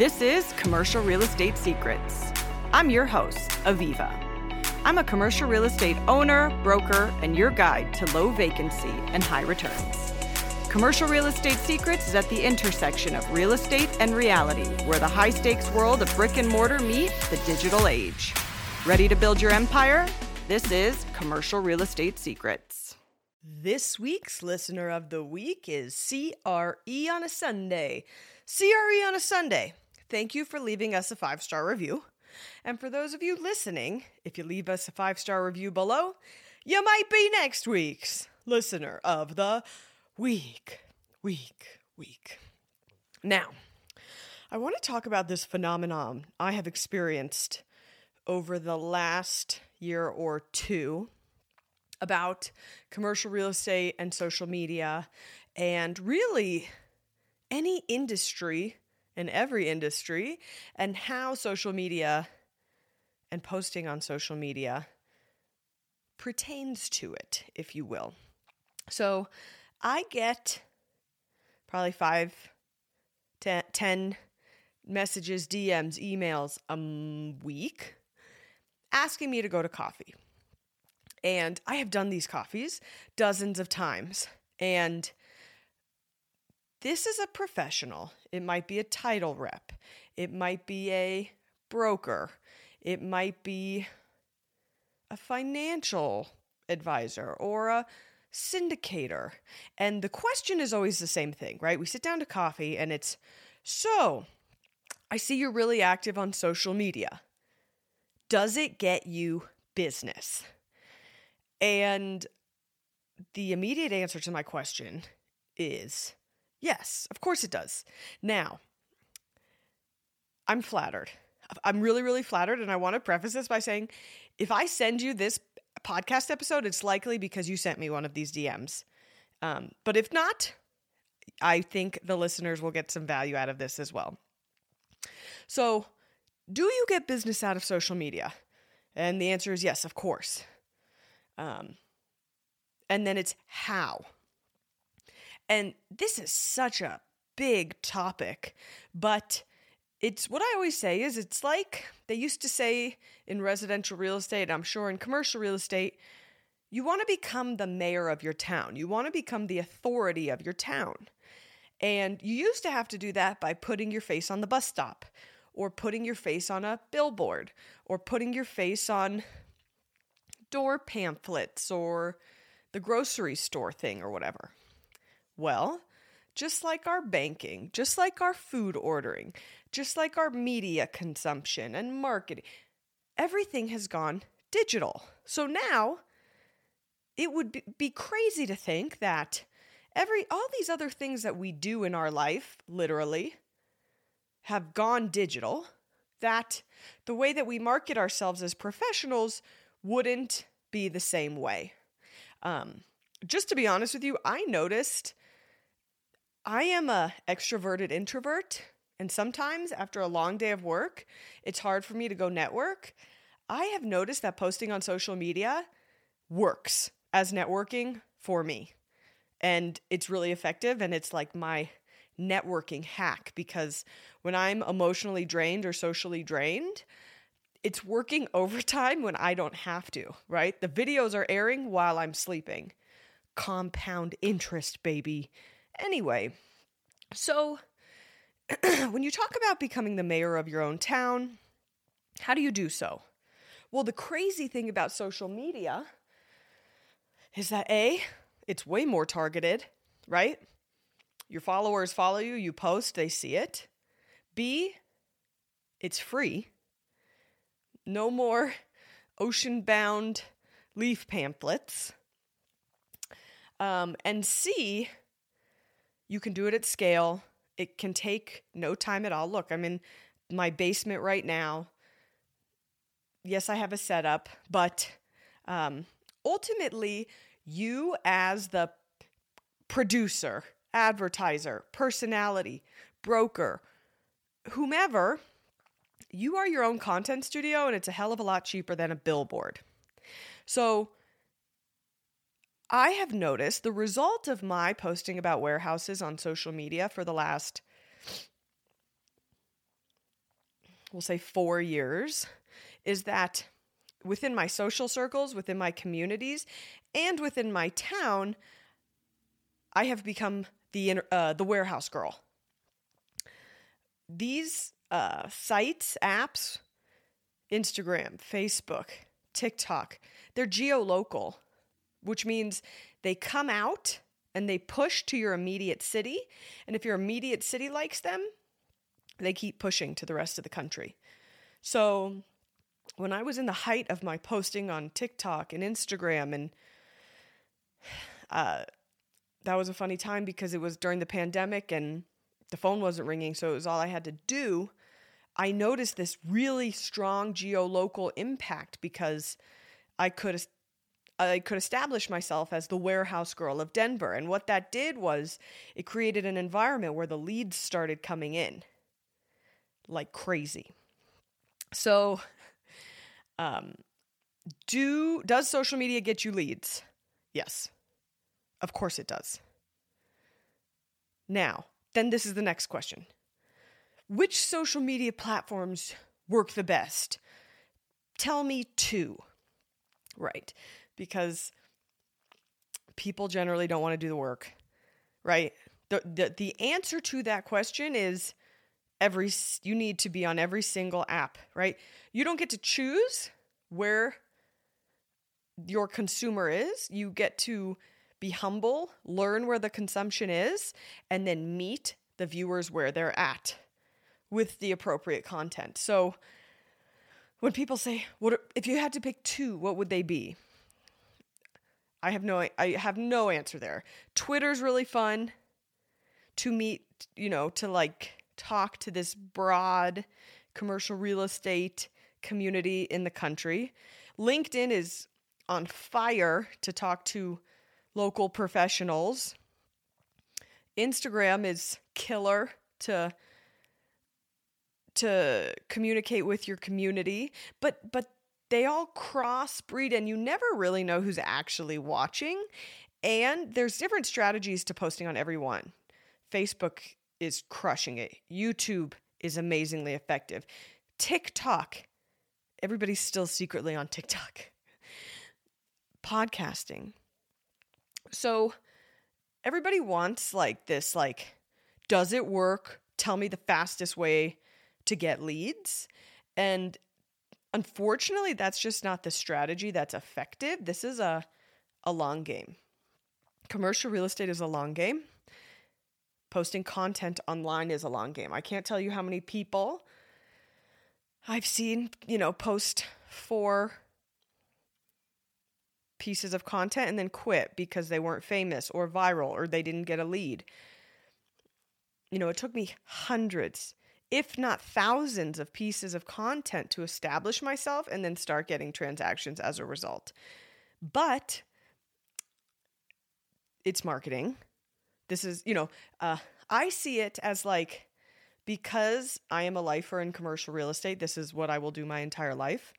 This is Commercial Real Estate Secrets. I'm your host, Aviva. I'm a commercial real estate owner, broker, and your guide to low vacancy and high returns. Commercial Real Estate Secrets is at the intersection of real estate and reality, where the high stakes world of brick and mortar meet the digital age. Ready to build your empire? This is Commercial Real Estate Secrets. This week's listener of the week is CRE on a Sunday. CRE on a Sunday. Thank you for leaving us a five star review. And for those of you listening, if you leave us a five star review below, you might be next week's listener of the week. Week, week. Now, I want to talk about this phenomenon I have experienced over the last year or two about commercial real estate and social media and really any industry in every industry and how social media and posting on social media pertains to it, if you will. So I get probably five, ten, 10 messages, DMs, emails a week asking me to go to coffee. And I have done these coffees dozens of times. And this is a professional. It might be a title rep. It might be a broker. It might be a financial advisor or a syndicator. And the question is always the same thing, right? We sit down to coffee and it's so I see you're really active on social media. Does it get you business? And the immediate answer to my question is Yes, of course it does. Now, I'm flattered. I'm really, really flattered. And I want to preface this by saying if I send you this podcast episode, it's likely because you sent me one of these DMs. Um, but if not, I think the listeners will get some value out of this as well. So, do you get business out of social media? And the answer is yes, of course. Um, and then it's how. And this is such a big topic, but it's what I always say is it's like they used to say in residential real estate, I'm sure in commercial real estate, you want to become the mayor of your town. You want to become the authority of your town. And you used to have to do that by putting your face on the bus stop or putting your face on a billboard or putting your face on door pamphlets or the grocery store thing or whatever. Well, just like our banking, just like our food ordering, just like our media consumption and marketing, everything has gone digital. So now it would be crazy to think that every all these other things that we do in our life, literally, have gone digital, that the way that we market ourselves as professionals wouldn't be the same way. Um, just to be honest with you, I noticed I am a extroverted introvert, and sometimes after a long day of work, it's hard for me to go network. I have noticed that posting on social media works as networking for me. And it's really effective and it's like my networking hack because when I'm emotionally drained or socially drained, it's working overtime when I don't have to, right? The videos are airing while I'm sleeping. Compound interest, baby. Anyway, so when you talk about becoming the mayor of your own town, how do you do so? Well, the crazy thing about social media is that A, it's way more targeted, right? Your followers follow you, you post, they see it. B, it's free. No more ocean bound leaf pamphlets. Um, and C, you can do it at scale. It can take no time at all. Look, I'm in my basement right now. Yes, I have a setup, but um, ultimately, you as the producer, advertiser, personality, broker, whomever, you are your own content studio and it's a hell of a lot cheaper than a billboard. So I have noticed the result of my posting about warehouses on social media for the last we'll say four years, is that within my social circles, within my communities, and within my town, I have become the uh, the warehouse girl. These uh, sites, apps, Instagram, Facebook, TikTok, they're geolocal, which means they come out and they push to your immediate city. And if your immediate city likes them, they keep pushing to the rest of the country. So when I was in the height of my posting on TikTok and Instagram, and uh, that was a funny time because it was during the pandemic and the phone wasn't ringing, so it was all I had to do. I noticed this really strong geolocal impact because I could I could establish myself as the warehouse girl of Denver. And what that did was it created an environment where the leads started coming in like crazy. So, um, do does social media get you leads? Yes. Of course it does. Now, then this is the next question. Which social media platforms work the best? Tell me two. Right. Because people generally don't want to do the work. Right? The, the the answer to that question is every you need to be on every single app, right? You don't get to choose where your consumer is. You get to be humble, learn where the consumption is, and then meet the viewers where they're at with the appropriate content. So when people say, "What if you had to pick two, what would they be?" I have no I have no answer there. Twitter's really fun to meet, you know, to like talk to this broad commercial real estate community in the country. LinkedIn is on fire to talk to local professionals. Instagram is killer to to communicate with your community, but but they all crossbreed and you never really know who's actually watching. And there's different strategies to posting on every one. Facebook is crushing it. YouTube is amazingly effective. TikTok, everybody's still secretly on TikTok. Podcasting. So everybody wants like this like does it work? Tell me the fastest way to get leads. And unfortunately, that's just not the strategy that's effective. This is a a long game. Commercial real estate is a long game posting content online is a long game. I can't tell you how many people I've seen, you know, post four pieces of content and then quit because they weren't famous or viral or they didn't get a lead. You know, it took me hundreds, if not thousands, of pieces of content to establish myself and then start getting transactions as a result. But it's marketing this is, you know, uh, I see it as like, because I am a lifer in commercial real estate, this is what I will do my entire life.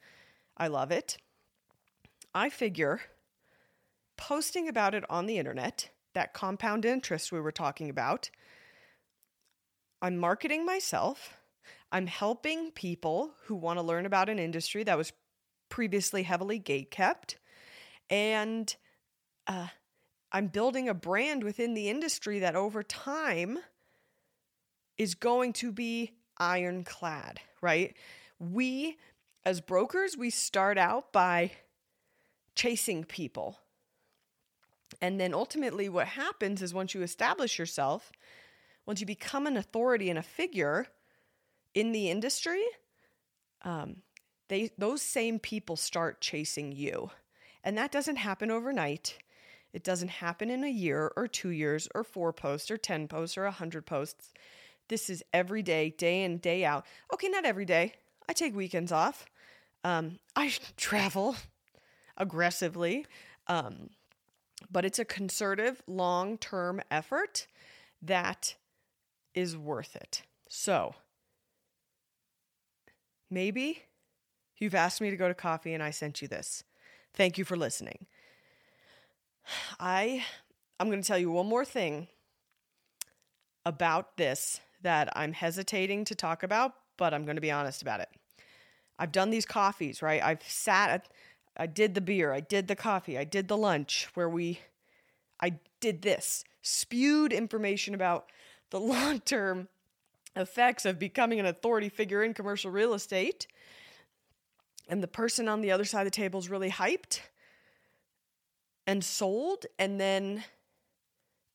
I love it. I figure posting about it on the internet, that compound interest we were talking about, I'm marketing myself. I'm helping people who want to learn about an industry that was previously heavily gate kept. And uh, I'm building a brand within the industry that over time is going to be ironclad, right? We, as brokers, we start out by chasing people. And then ultimately, what happens is once you establish yourself, once you become an authority and a figure in the industry, um, they those same people start chasing you, and that doesn't happen overnight. It doesn't happen in a year or two years or four posts or 10 posts or a 100 posts. This is every day, day in, day out. Okay, not every day. I take weekends off. Um, I travel aggressively. Um, but it's a concerted, long term effort that is worth it. So, maybe you've asked me to go to coffee and I sent you this. Thank you for listening. I I'm going to tell you one more thing about this that I'm hesitating to talk about, but I'm going to be honest about it. I've done these coffees, right? I've sat at, I did the beer, I did the coffee, I did the lunch where we, I did this, spewed information about the long term effects of becoming an authority figure in commercial real estate. And the person on the other side of the table is really hyped and sold, and then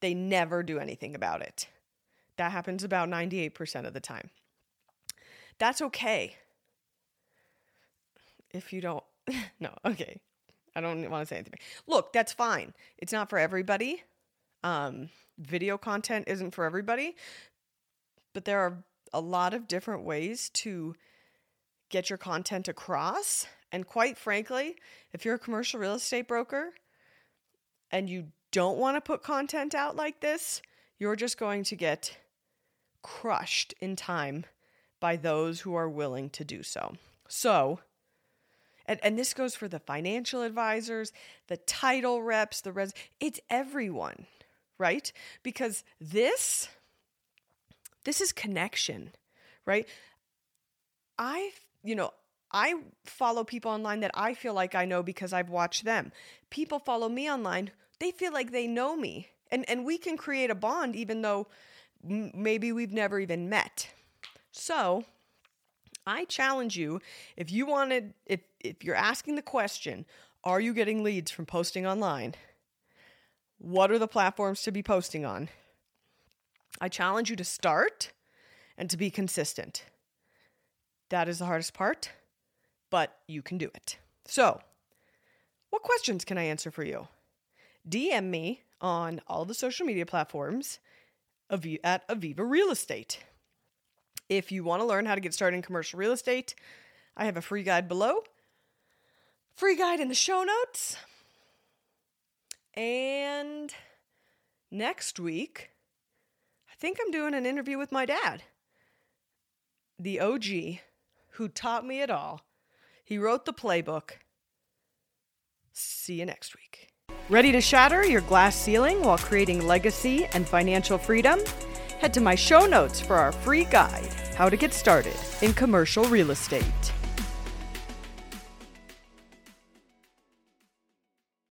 they never do anything about it. That happens about 98% of the time. That's okay. If you don't, no, okay. I don't want to say anything. Look, that's fine. It's not for everybody. Um, video content isn't for everybody, but there are a lot of different ways to get your content across. And quite frankly, if you're a commercial real estate broker and you don't want to put content out like this, you're just going to get crushed in time by those who are willing to do so. So, and, and this goes for the financial advisors, the title reps, the res, it's everyone, right? Because this, this is connection, right? I, you know, I follow people online that I feel like I know because I've watched them. People follow me online, they feel like they know me. And and we can create a bond even though maybe we've never even met. So, I challenge you if you wanted if if you're asking the question, are you getting leads from posting online? What are the platforms to be posting on? I challenge you to start and to be consistent. That is the hardest part, but you can do it. So, what questions can I answer for you? DM me on all the social media platforms at Aviva Real Estate. If you want to learn how to get started in commercial real estate, I have a free guide below, free guide in the show notes. And next week, I think I'm doing an interview with my dad, the OG who taught me it all. He wrote the playbook. See you next week. Ready to shatter your glass ceiling while creating legacy and financial freedom? Head to my show notes for our free guide, How to Get Started in Commercial Real Estate.